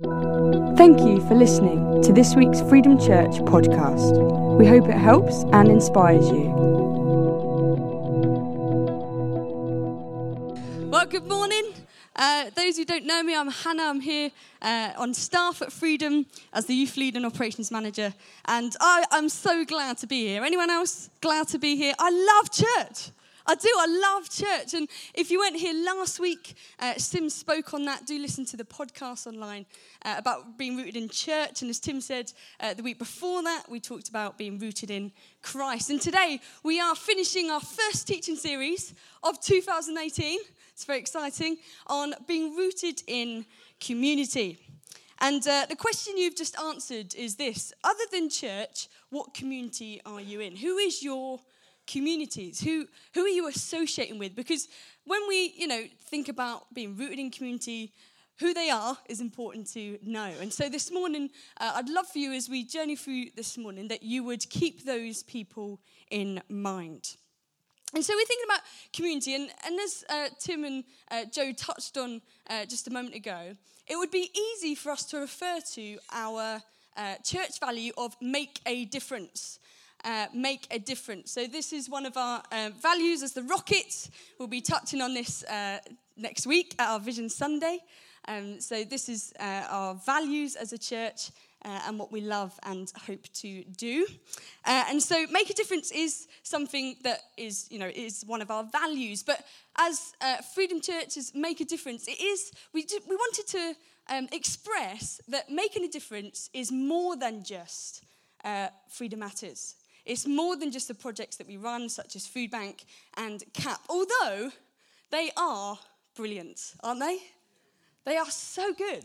Thank you for listening to this week's Freedom Church podcast. We hope it helps and inspires you. Well, good morning. Uh, those who don't know me, I'm Hannah. I'm here uh, on staff at Freedom as the Youth Lead and Operations Manager. And I, I'm so glad to be here. Anyone else glad to be here? I love church. I do. I love church. And if you weren't here last week, uh, Sim spoke on that. Do listen to the podcast online uh, about being rooted in church. And as Tim said uh, the week before that, we talked about being rooted in Christ. And today we are finishing our first teaching series of 2018. It's very exciting on being rooted in community. And uh, the question you've just answered is this Other than church, what community are you in? Who is your communities? Who, who are you associating with? Because when we, you know, think about being rooted in community, who they are is important to know. And so this morning, uh, I'd love for you as we journey through this morning that you would keep those people in mind. And so we're thinking about community, and, and as uh, Tim and uh, Joe touched on uh, just a moment ago, it would be easy for us to refer to our uh, church value of make a difference uh, make a difference. So, this is one of our uh, values as the Rockets. We'll be touching on this uh, next week at our Vision Sunday. Um, so, this is uh, our values as a church. Uh, and what we love and hope to do, uh, and so make a difference is something that is, you know, is one of our values. But as Freedom Churches make a difference, it is we we wanted to um, express that making a difference is more than just Freedom Matters. It's more than just the projects that we run, such as Food Bank and CAP, although they are brilliant, aren't they? They are so good.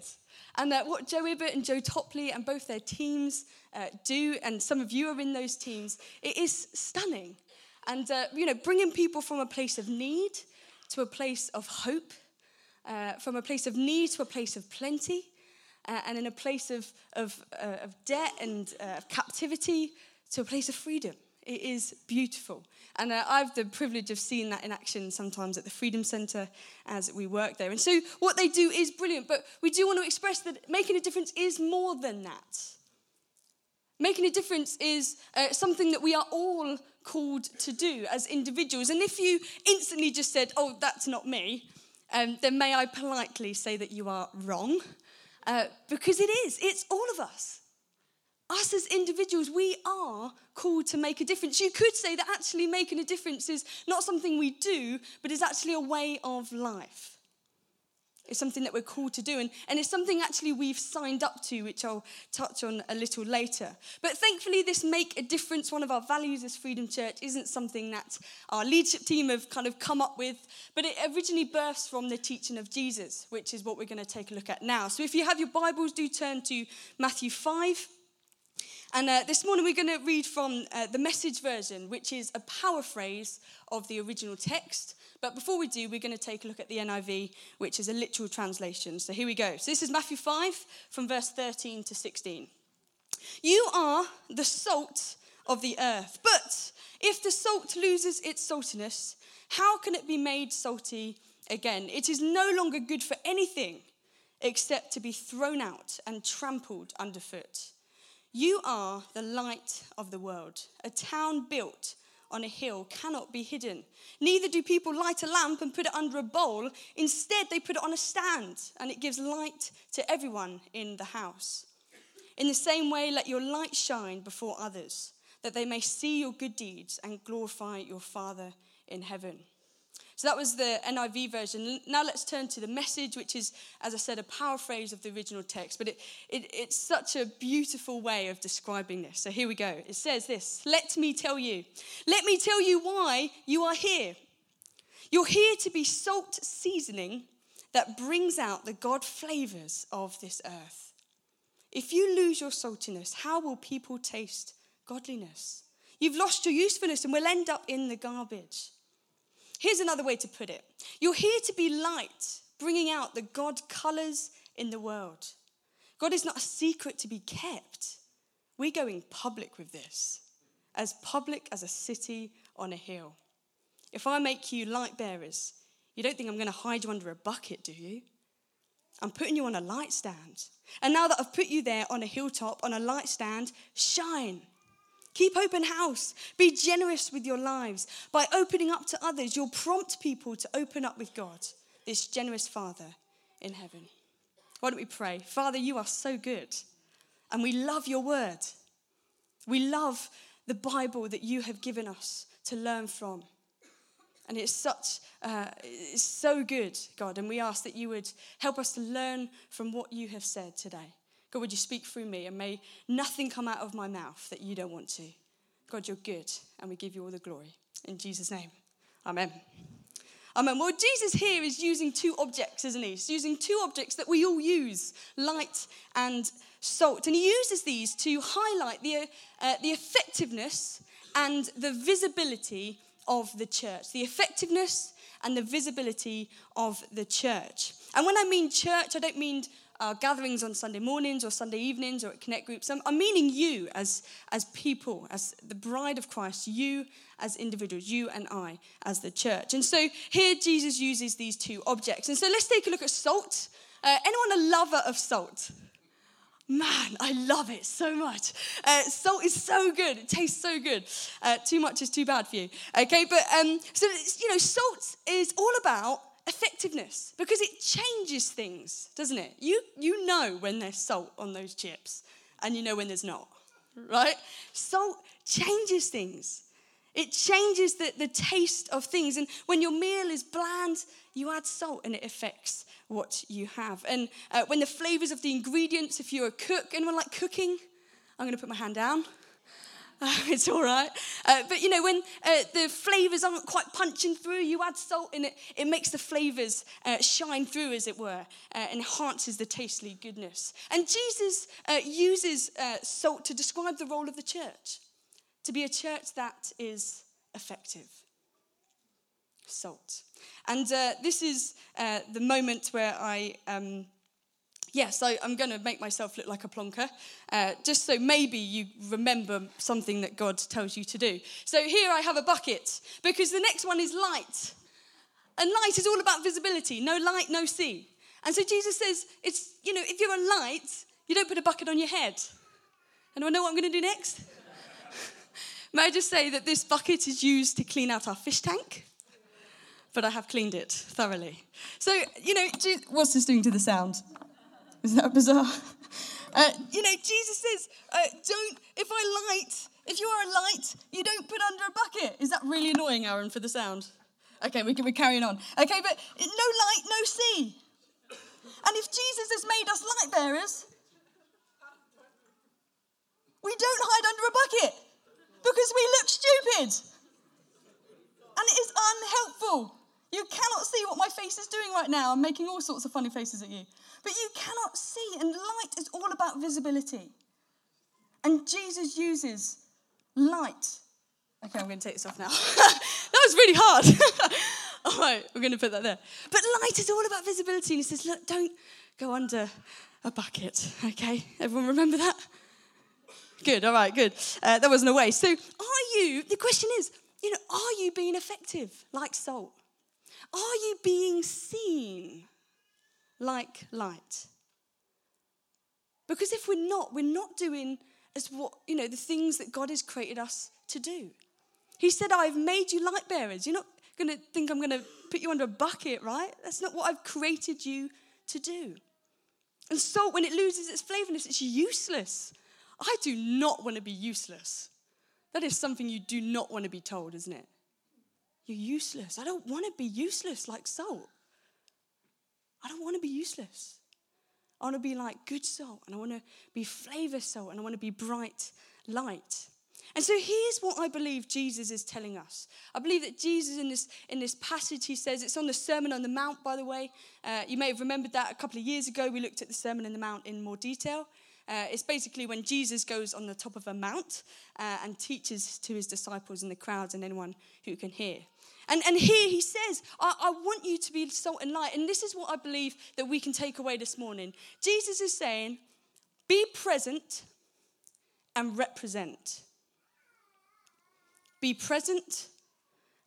And uh, what Joe Ibbott and Joe Topley and both their teams uh, do, and some of you are in those teams, it is stunning. And, uh, you know, bringing people from a place of need to a place of hope, uh, from a place of need to a place of plenty, uh, and in a place of, of, uh, of debt and captivity to a place of freedom. It is beautiful. And uh, I have the privilege of seeing that in action sometimes at the Freedom Centre as we work there. And so what they do is brilliant, but we do want to express that making a difference is more than that. Making a difference is uh, something that we are all called to do as individuals. And if you instantly just said, oh, that's not me, um, then may I politely say that you are wrong? Uh, because it is, it's all of us us as individuals, we are called to make a difference. You could say that actually making a difference is not something we do, but is actually a way of life. It's something that we're called to do, and, and it's something actually we've signed up to, which I'll touch on a little later. But thankfully, this make a difference, one of our values as Freedom Church, isn't something that our leadership team have kind of come up with, but it originally bursts from the teaching of Jesus, which is what we're going to take a look at now. So if you have your Bibles, do turn to Matthew 5. And uh, this morning we're going to read from uh, the message version, which is a paraphrase of the original text. But before we do, we're going to take a look at the NIV, which is a literal translation. So here we go. So this is Matthew 5 from verse 13 to 16. You are the salt of the earth. But if the salt loses its saltiness, how can it be made salty again? It is no longer good for anything except to be thrown out and trampled underfoot. You are the light of the world. A town built on a hill cannot be hidden. Neither do people light a lamp and put it under a bowl. Instead, they put it on a stand, and it gives light to everyone in the house. In the same way, let your light shine before others, that they may see your good deeds and glorify your Father in heaven. So that was the NIV version. Now let's turn to the message, which is, as I said, a paraphrase of the original text. But it, it, it's such a beautiful way of describing this. So here we go. It says this Let me tell you. Let me tell you why you are here. You're here to be salt seasoning that brings out the God flavors of this earth. If you lose your saltiness, how will people taste godliness? You've lost your usefulness and will end up in the garbage. Here's another way to put it You're here to be light, bringing out the God colors in the world. God is not a secret to be kept. We're going public with this, as public as a city on a hill. If I make you light bearers, you don't think I'm going to hide you under a bucket, do you? I'm putting you on a light stand. And now that I've put you there on a hilltop, on a light stand, shine. Keep open house. Be generous with your lives. By opening up to others, you'll prompt people to open up with God, this generous Father in heaven. Why don't we pray? Father, you are so good, and we love your word. We love the Bible that you have given us to learn from. And it's such, uh, it's so good, God. And we ask that you would help us to learn from what you have said today. God, would you speak through me and may nothing come out of my mouth that you don't want to. God, you're good, and we give you all the glory. In Jesus' name, amen. Amen. Well, Jesus here is using two objects, isn't he? He's using two objects that we all use light and salt. And he uses these to highlight the, uh, the effectiveness and the visibility of the church. The effectiveness and the visibility of the church. And when I mean church, I don't mean uh, gatherings on Sunday mornings or Sunday evenings or at Connect groups. I'm, I'm, meaning you as, as people, as the bride of Christ, you as individuals, you and I as the church. And so here Jesus uses these two objects. And so let's take a look at salt. Uh, anyone a lover of salt? Man, I love it so much. Uh, salt is so good. It tastes so good. Uh, too much is too bad for you. Okay, but um, so you know, salt is all about effectiveness because it changes things, doesn't it? You, you know when there's salt on those chips and you know when there's not, right? Salt changes things. It changes the, the taste of things. And when your meal is bland, you add salt and it affects what you have. And uh, when the flavors of the ingredients, if you're a cook, anyone like cooking? I'm going to put my hand down. it's all right. Uh, but you know, when uh, the flavors aren't quite punching through, you add salt in it, it makes the flavors uh, shine through, as it were, uh, enhances the tasty goodness. And Jesus uh, uses salt to describe the role of the church to be a church that is effective. Salt. And this is the moment where I. Um, Yes, I, am going to make myself look like a plonker, uh, just so maybe you remember something that God tells you to do. So here I have a bucket, because the next one is light. And light is all about visibility no light, no see. And so Jesus says, it's, you know, if you're a light, you don't put a bucket on your head. And I know what I'm going to do next? May I just say that this bucket is used to clean out our fish tank? But I have cleaned it thoroughly. So, you know, what's this doing to the sound? Is that bizarre? Uh, you know, Jesus says, uh, don't, if I light, if you are a light, you don't put under a bucket. Is that really annoying, Aaron, for the sound? Okay, we, we're carrying on. Okay, but no light, no see. And if Jesus has made us light bearers, we don't hide under a bucket because we look stupid. And it is unhelpful. You cannot see what my face is doing right now. I'm making all sorts of funny faces at you. But you cannot see, and light is all about visibility. And Jesus uses light. Okay, I'm going to take this off now. that was really hard. all right, we're going to put that there. But light is all about visibility. he says, look, don't go under a bucket. Okay, everyone remember that? Good, all right, good. Uh, that wasn't a waste. So, are you, the question is, you know, are you being effective like salt? Are you being seen like light. Because if we're not, we're not doing as what, you know, the things that God has created us to do. He said, I've made you light bearers. You're not going to think I'm going to put you under a bucket, right? That's not what I've created you to do. And salt, when it loses its flavorness, it's useless. I do not want to be useless. That is something you do not want to be told, isn't it? You're useless. I don't want to be useless like salt. I don't want to be useless. I want to be like good salt, and I want to be flavor salt, and I want to be bright light. And so here's what I believe Jesus is telling us. I believe that Jesus, in this, in this passage, he says, it's on the Sermon on the Mount, by the way. Uh, you may have remembered that a couple of years ago. We looked at the Sermon on the Mount in more detail. Uh, it's basically when Jesus goes on the top of a mount uh, and teaches to his disciples and the crowds and anyone who can hear. And, and here he says, I, I want you to be salt and light. And this is what I believe that we can take away this morning. Jesus is saying, be present and represent. Be present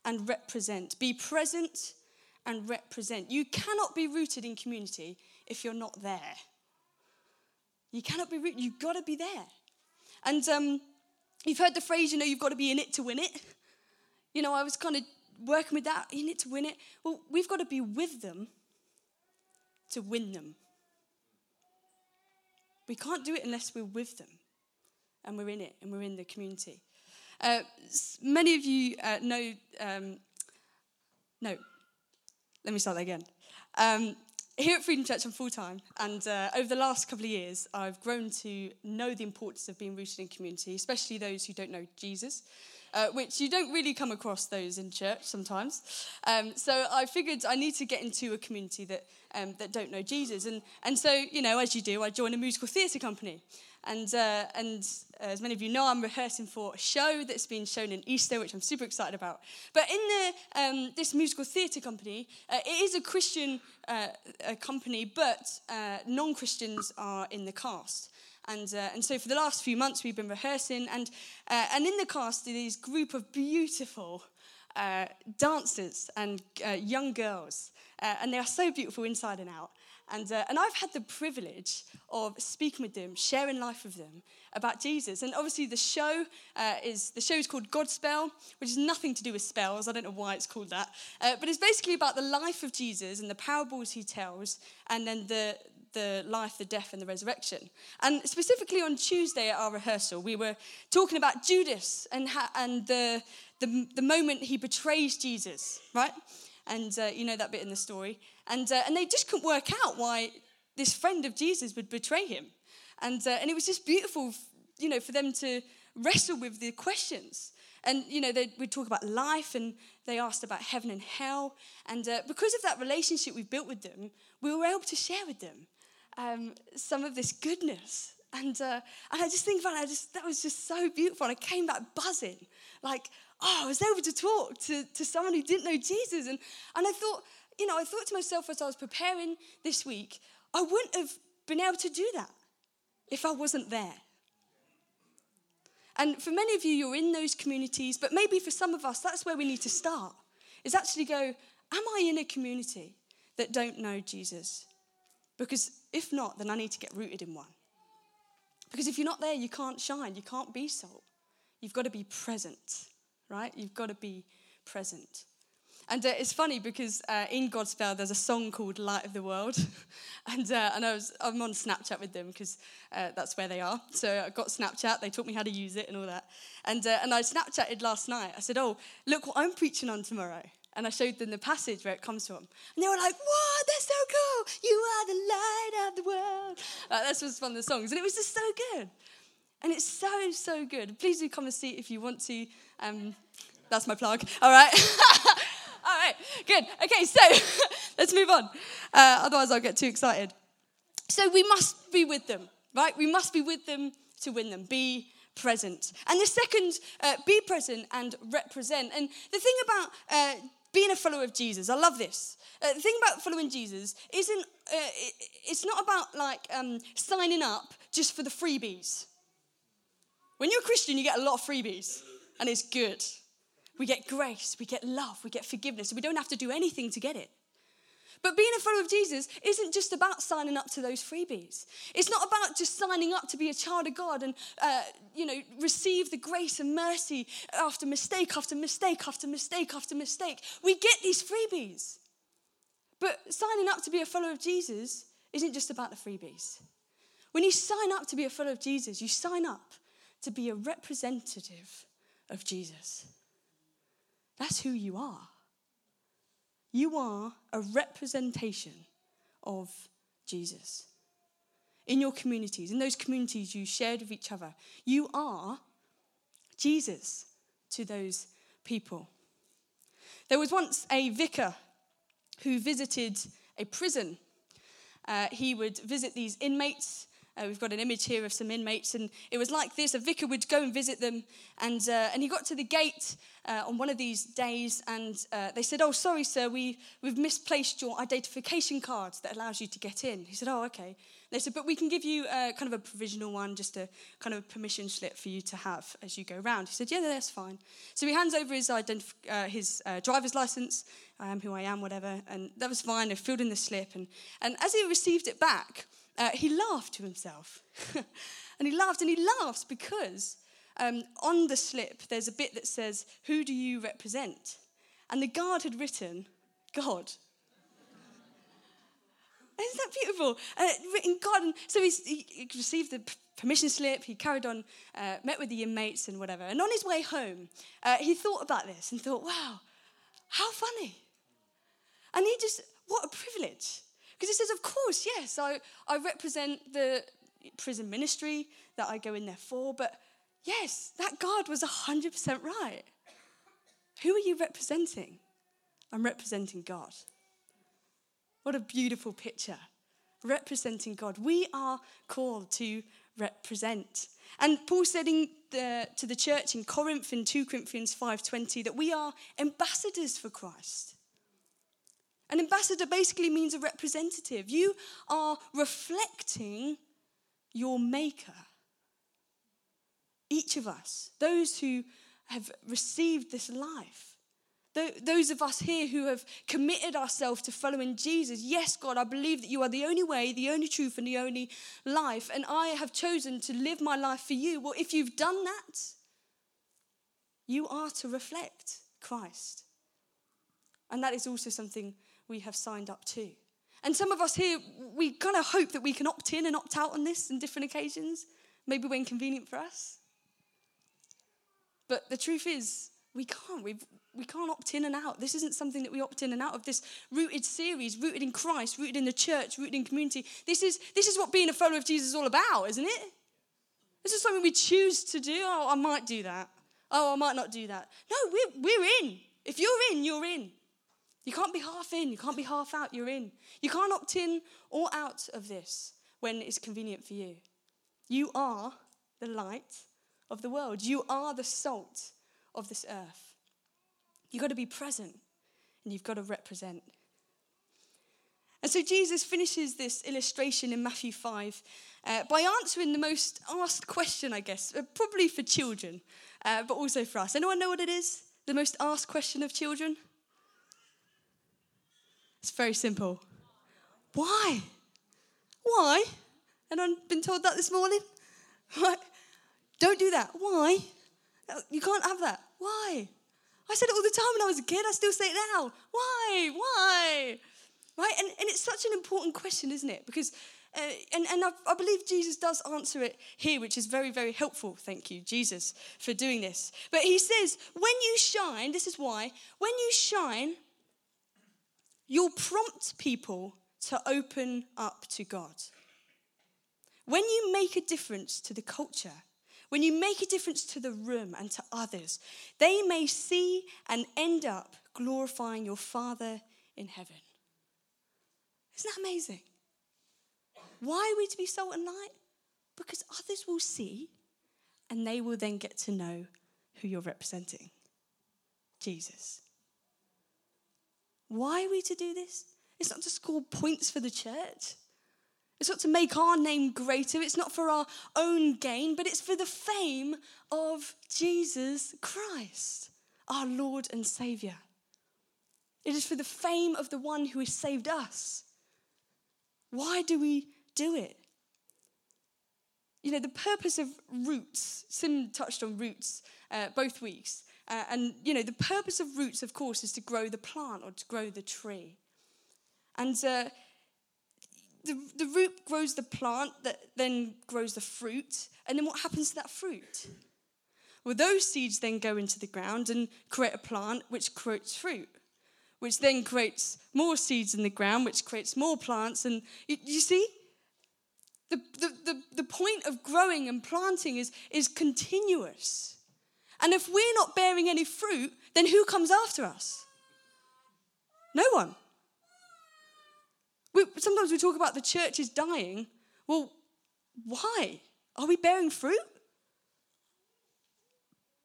and represent. Be present and represent. You cannot be rooted in community if you're not there. You cannot be rooted, you've got to be there. And um, you've heard the phrase, you know, you've got to be in it to win it. You know, I was kind of working with that, in it to win it. Well, we've got to be with them to win them. We can't do it unless we're with them and we're in it and we're in the community. Uh, many of you uh, know, um, no, let me start that again. Um, here at Freedom Church, I'm full time, and uh, over the last couple of years, I've grown to know the importance of being rooted in community, especially those who don't know Jesus uh, which you don't really come across those in church sometimes. Um, so I figured I need to get into a community that, um, that don't know Jesus. And, and so, you know, as you do, I joined a musical theatre company. And, uh, and as many of you know, I'm rehearsing for a show that's been shown in Easter, which I'm super excited about. But in the, um, this musical theatre company, uh, it is a Christian uh, a company, but uh, non Christians are in the cast. And, uh, and so for the last few months, we've been rehearsing. And, uh, and in the cast, these group of beautiful uh, dancers and uh, young girls. Uh, and they are so beautiful inside and out. And, uh, and I've had the privilege of speaking with them, sharing life with them about Jesus. And obviously, the show is the show is called Godspell, which is nothing to do with spells. I don't know why it's called that, but it's basically about the life of Jesus and the parables he tells, and then the the life, the death, and the resurrection. And specifically on Tuesday at our rehearsal, we were talking about Judas and, ha- and the, the, the moment he betrays Jesus, right? And uh, you know that bit in the story. And, uh, and they just couldn't work out why this friend of Jesus would betray him. And, uh, and it was just beautiful, you know, for them to wrestle with the questions. And, you know, they would talk about life and they asked about heaven and hell. And uh, because of that relationship we built with them, we were able to share with them um, some of this goodness. And, uh, and I just think about it, I just, that was just so beautiful. And I came back buzzing, like, oh, I was able to talk to, to someone who didn't know Jesus. And, and I thought, you know, I thought to myself as I was preparing this week, I wouldn't have been able to do that if I wasn't there. And for many of you, you're in those communities, but maybe for some of us, that's where we need to start. Is actually go, am I in a community that don't know Jesus? Because if not, then I need to get rooted in one. Because if you're not there, you can't shine, you can't be salt. You've got to be present, right? You've got to be present. And uh, it's funny because uh, in Godspell there's a song called Light of the World. and uh, and I was, I'm on Snapchat with them because uh, that's where they are. So I got Snapchat, they taught me how to use it and all that. And, uh, and I Snapchatted last night. I said, Oh, look what I'm preaching on tomorrow and I showed them the passage where it comes from. And they were like, what? That's so cool. You are the light of the world. Uh, that was one of the songs. And it was just so good. And it's so, so good. Please do come and see if you want to. Um, that's my plug. All right. Right, good. Okay, so let's move on. Uh, otherwise, I'll get too excited. So we must be with them, right? We must be with them to win them. Be present. And the second, uh, be present and represent. And the thing about uh, being a follower of Jesus. I love this. Uh, the thing about following Jesus isn't, uh, not about like um, signing up just for the freebies. When you're a Christian, you get a lot of freebies, and it's good. We get grace, we get love, we get forgiveness, we don't have to do anything to get it. But being a follower of Jesus isn't just about signing up to those freebies. It's not about just signing up to be a child of God and, uh, you know, receive the grace and mercy after mistake after mistake after mistake after mistake. We get these freebies. But signing up to be a follower of Jesus isn't just about the freebies. When you sign up to be a follower of Jesus, you sign up to be a representative of Jesus. That's who you are. You are a representation of Jesus. In your communities, in those communities you shared with each other, you are Jesus to those people. There was once a vicar who visited a prison. Uh, he would visit these inmates uh, we've got an image here of some inmates, and it was like this. A vicar would go and visit them, and, uh, and he got to the gate uh, on one of these days, and uh, they said, Oh, sorry, sir, we, we've misplaced your identification card that allows you to get in. He said, Oh, okay. They said, but we can give you a, kind of a provisional one, just a kind of permission slip for you to have as you go around. He said, yeah, that's fine. So he hands over his, identif- uh, his uh, driver's license, um, who I am, whatever, and that was fine. I filled in the slip. And, and as he received it back, uh, he laughed to himself. and he laughed, and he laughs because um, on the slip there's a bit that says, Who do you represent? And the guard had written, God. Isn't that beautiful? Uh, written God. And so he, he received the permission slip. He carried on, uh, met with the inmates and whatever. And on his way home, uh, he thought about this and thought, wow, how funny. And he just, what a privilege. Because he says, of course, yes, I, I represent the prison ministry that I go in there for, but yes, that guard was 100% right. Who are you representing? I'm representing God. What a beautiful picture. Representing God. We are called to represent. And Paul said in the, to the church in Corinth in 2 Corinthians 5:20 that we are ambassadors for Christ. An ambassador basically means a representative. You are reflecting your maker. Each of us, those who have received this life, those of us here who have committed ourselves to following Jesus, yes, God, I believe that you are the only way, the only truth, and the only life, and I have chosen to live my life for you. Well, if you've done that, you are to reflect Christ. And that is also something we have signed up to. And some of us here, we kind of hope that we can opt in and opt out on this on different occasions, maybe when convenient for us. But the truth is, we can't. We've, we can't opt in and out. This isn't something that we opt in and out of. This rooted series, rooted in Christ, rooted in the church, rooted in community. This is, this is what being a follower of Jesus is all about, isn't it? This is something we choose to do. Oh, I might do that. Oh, I might not do that. No, we're, we're in. If you're in, you're in. You can't be half in. You can't be half out. You're in. You can't opt in or out of this when it's convenient for you. You are the light of the world. You are the salt of this earth. You've got to be present and you've got to represent. And so Jesus finishes this illustration in Matthew 5 uh, by answering the most asked question, I guess, uh, probably for children, uh, but also for us. Anyone know what it is? The most asked question of children? It's very simple. Why? Why? And I've been told that this morning? Right? Don't do that. Why? You can't have that. Why? I said it all the time when I was a kid. I still say it now. Why? Why? Right? And, and it's such an important question, isn't it? Because, uh, and, and I, I believe Jesus does answer it here, which is very, very helpful. Thank you, Jesus, for doing this. But he says, when you shine, this is why, when you shine, you'll prompt people to open up to God. When you make a difference to the culture, when you make a difference to the room and to others, they may see and end up glorifying your Father in heaven. Isn't that amazing? Why are we to be salt and light? Because others will see and they will then get to know who you're representing Jesus. Why are we to do this? It's not to score points for the church. It's not to make our name greater. It's not for our own gain, but it's for the fame of Jesus Christ, our Lord and Savior. It is for the fame of the one who has saved us. Why do we do it? You know, the purpose of roots, Sim touched on roots uh, both weeks. Uh, and, you know, the purpose of roots, of course, is to grow the plant or to grow the tree. And uh, the, the root grows the plant that then grows the fruit. And then what happens to that fruit? Well, those seeds then go into the ground and create a plant which creates fruit, which then creates more seeds in the ground, which creates more plants. And you, you see, the, the, the, the point of growing and planting is, is continuous. And if we're not bearing any fruit, then who comes after us? No one. We, sometimes we talk about the church is dying. Well, why? Are we bearing fruit?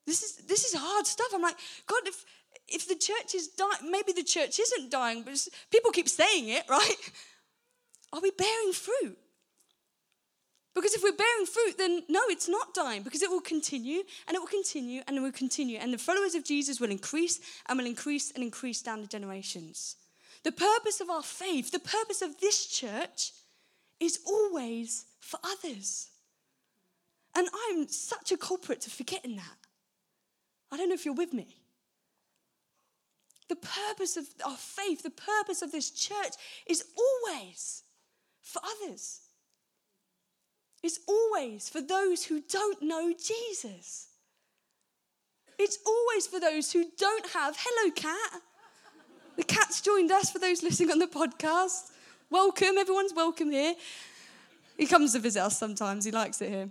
This is, this is hard stuff. I'm like, God, if, if the church is dying, maybe the church isn't dying, but people keep saying it, right? Are we bearing fruit? Because if we're bearing fruit, then no, it's not dying because it will continue and it will continue and it will continue. And the followers of Jesus will increase and will increase and increase down the generations. The purpose of our faith, the purpose of this church is always for others. And I'm such a culprit to forgetting that. I don't know if you're with me. The purpose of our faith, the purpose of this church is always for others. It's always for those who don't know Jesus. It's always for those who don't have, hello, cat. The cat's joined us for those listening on the podcast. Welcome, everyone's welcome here. He comes to visit us sometimes, he likes it here.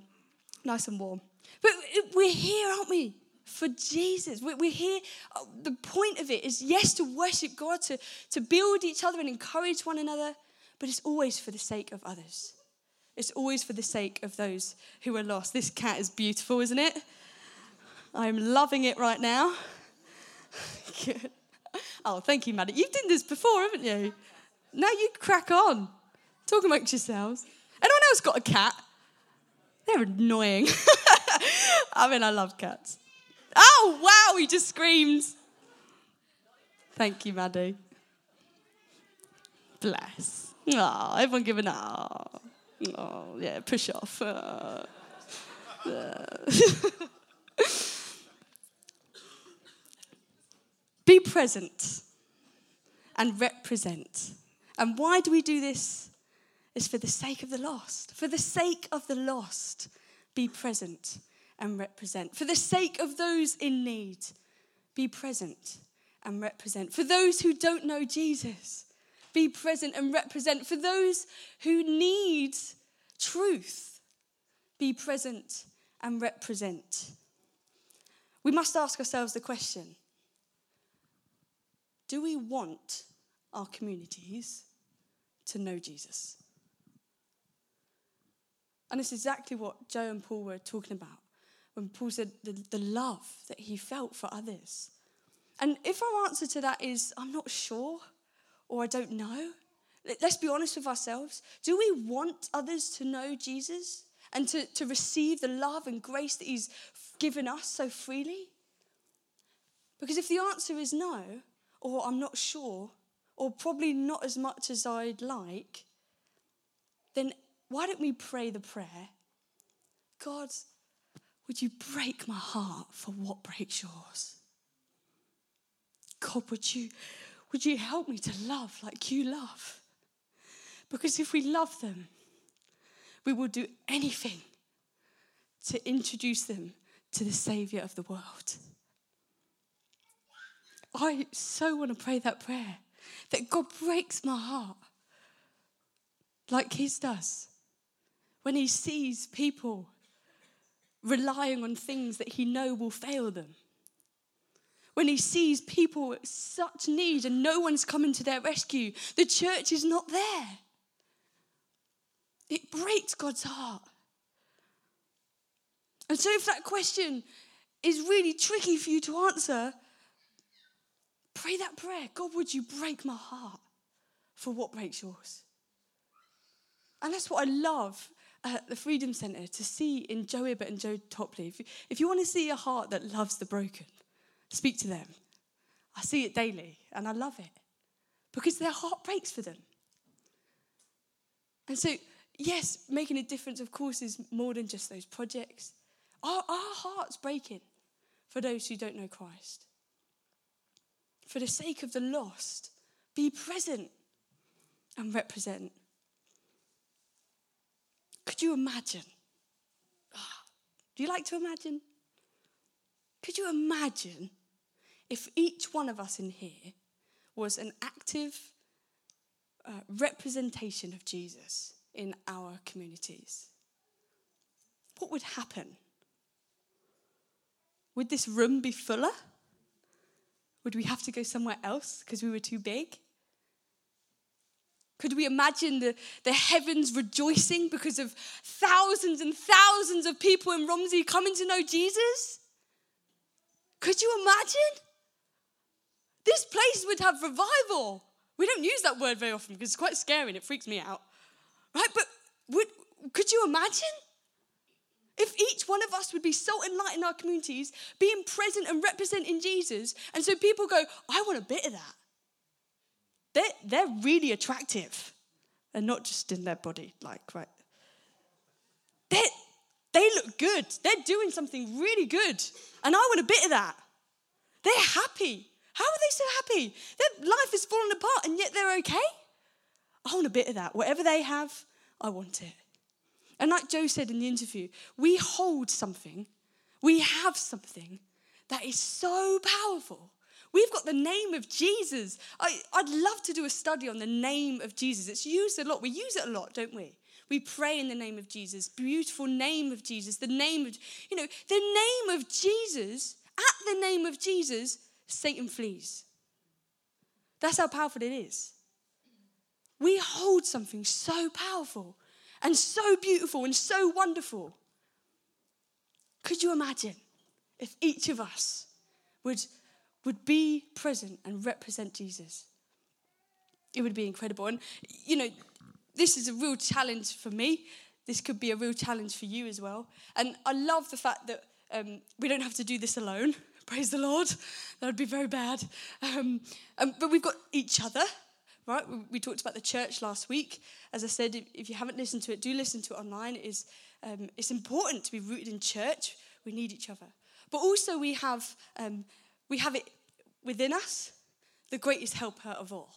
Nice and warm. But we're here, aren't we? For Jesus. We're here. Uh, the point of it is, yes, to worship God, to, to build each other and encourage one another, but it's always for the sake of others. It's always for the sake of those who are lost. This cat is beautiful, isn't it? I'm loving it right now. Good. Oh, thank you, Maddie. You've done this before, haven't you? Now you crack on. Talk amongst yourselves. Anyone else got a cat? They're annoying. I mean, I love cats. Oh, wow, he just screamed. Thank you, Maddie. Bless. Oh, everyone giving up. Oh, yeah, push off. Uh, uh. Be present and represent. And why do we do this? It's for the sake of the lost. For the sake of the lost, be present and represent. For the sake of those in need, be present and represent. For those who don't know Jesus, be present and represent. For those who need truth, be present and represent. We must ask ourselves the question do we want our communities to know Jesus? And it's exactly what Joe and Paul were talking about when Paul said the, the love that he felt for others. And if our answer to that is, I'm not sure, or I don't know, let's be honest with ourselves. Do we want others to know Jesus and to, to receive the love and grace that He's given us so freely? Because if the answer is no, or I'm not sure, or probably not as much as I'd like, then why don't we pray the prayer? God, would you break my heart for what breaks yours? God, would you, would you help me to love like you love? Because if we love them, we will do anything to introduce them to the Savior of the world. I so want to pray that prayer that God breaks my heart like His does when He sees people relying on things that He know will fail them. When He sees people at such need and no one's coming to their rescue, the church is not there. It breaks God's heart. And so, if that question is really tricky for you to answer, pray that prayer God, would you break my heart for what breaks yours? And that's what I love at the Freedom Centre to see in Joe Ibbott and Joe Topley. If you, if you want to see a heart that loves the broken, speak to them. I see it daily and I love it because their heart breaks for them. And so yes, making a difference, of course, is more than just those projects. Our, our heart's breaking for those who don't know Christ. For the sake of the lost, be present and represent. Could you imagine? Oh, do you like to imagine? Could you imagine if each one of us in here was an active uh, representation of Jesus? in our communities? What would happen? Would this room be fuller? Would we have to go somewhere else because we were too big? Could we imagine the, the heavens rejoicing because of thousands and thousands of people in Romsey coming to know Jesus? Could you imagine? This place would have revival. We don't use that word very often because it's quite scary and it freaks me out. Right? But would, could you imagine? If each one of us would be salt and light in our communities, being present and representing Jesus, and so people go, I want a bit of that. They're, they're really attractive. And not just in their body, like, right? They they look good. They're doing something really good. And I want a bit of that. They're happy. How are they so happy? Their life is falling apart and yet they're okay. I want a bit of that. Whatever they have, I want it. And like Joe said in the interview, we hold something, we have something that is so powerful. We've got the name of Jesus. I, would love to do a study on the name of Jesus. It's used a lot. We use it a lot, don't we? We pray in the name of Jesus, beautiful name of Jesus, the name of, you know, the name of Jesus, at the name of Jesus, Satan flees. That's how powerful it is. We hold something so powerful and so beautiful and so wonderful. Could you imagine if each of us would, would be present and represent Jesus? It would be incredible. And, you know, this is a real challenge for me. This could be a real challenge for you as well. And I love the fact that um, we don't have to do this alone. Praise the Lord. That would be very bad. Um, um, but we've got each other, right? We, we, talked about the church last week. As I said, if, if you haven't listened to it, do listen to it online. It is, um, it's important to be rooted in church. We need each other. But also we have, um, we have it within us, the greatest helper of all.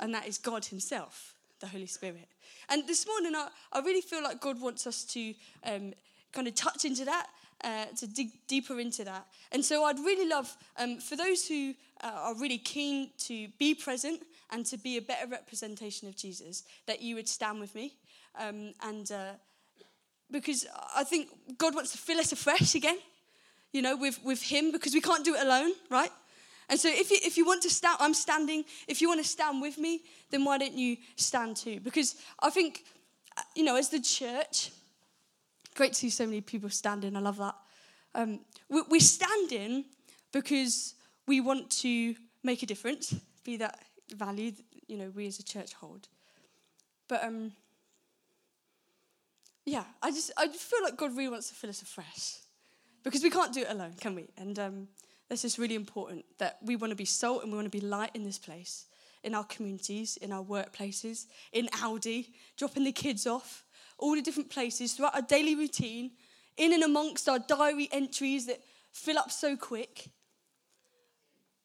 And that is God himself, the Holy Spirit. And this morning, I, I really feel like God wants us to um, kind of touch into that uh, to dig deeper into that. And so I'd really love, um, for those who uh, are really keen to be present and to be a better representation of Jesus, that you would stand with me. Um, and uh, because I think God wants to fill us afresh again, you know, with, with Him, because we can't do it alone, right? And so if you, if you want to stand, I'm standing. If you want to stand with me, then why don't you stand too? Because I think, uh, you know, as the church, Great to see so many people standing. I love that. Um, we're standing because we want to make a difference, be that value, that, you know, we as a church hold. But um, yeah, I just I feel like God really wants to fill us afresh because we can't do it alone, can we? And um, that's just really important that we want to be salt and we want to be light in this place, in our communities, in our workplaces, in Aldi, dropping the kids off, all the different places throughout our daily routine, in and amongst our diary entries that fill up so quick.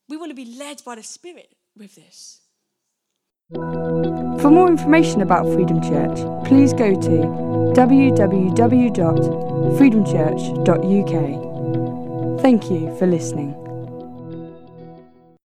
We want to be led by the Spirit with this. For more information about Freedom Church, please go to www.freedomchurch.uk. Thank you for listening.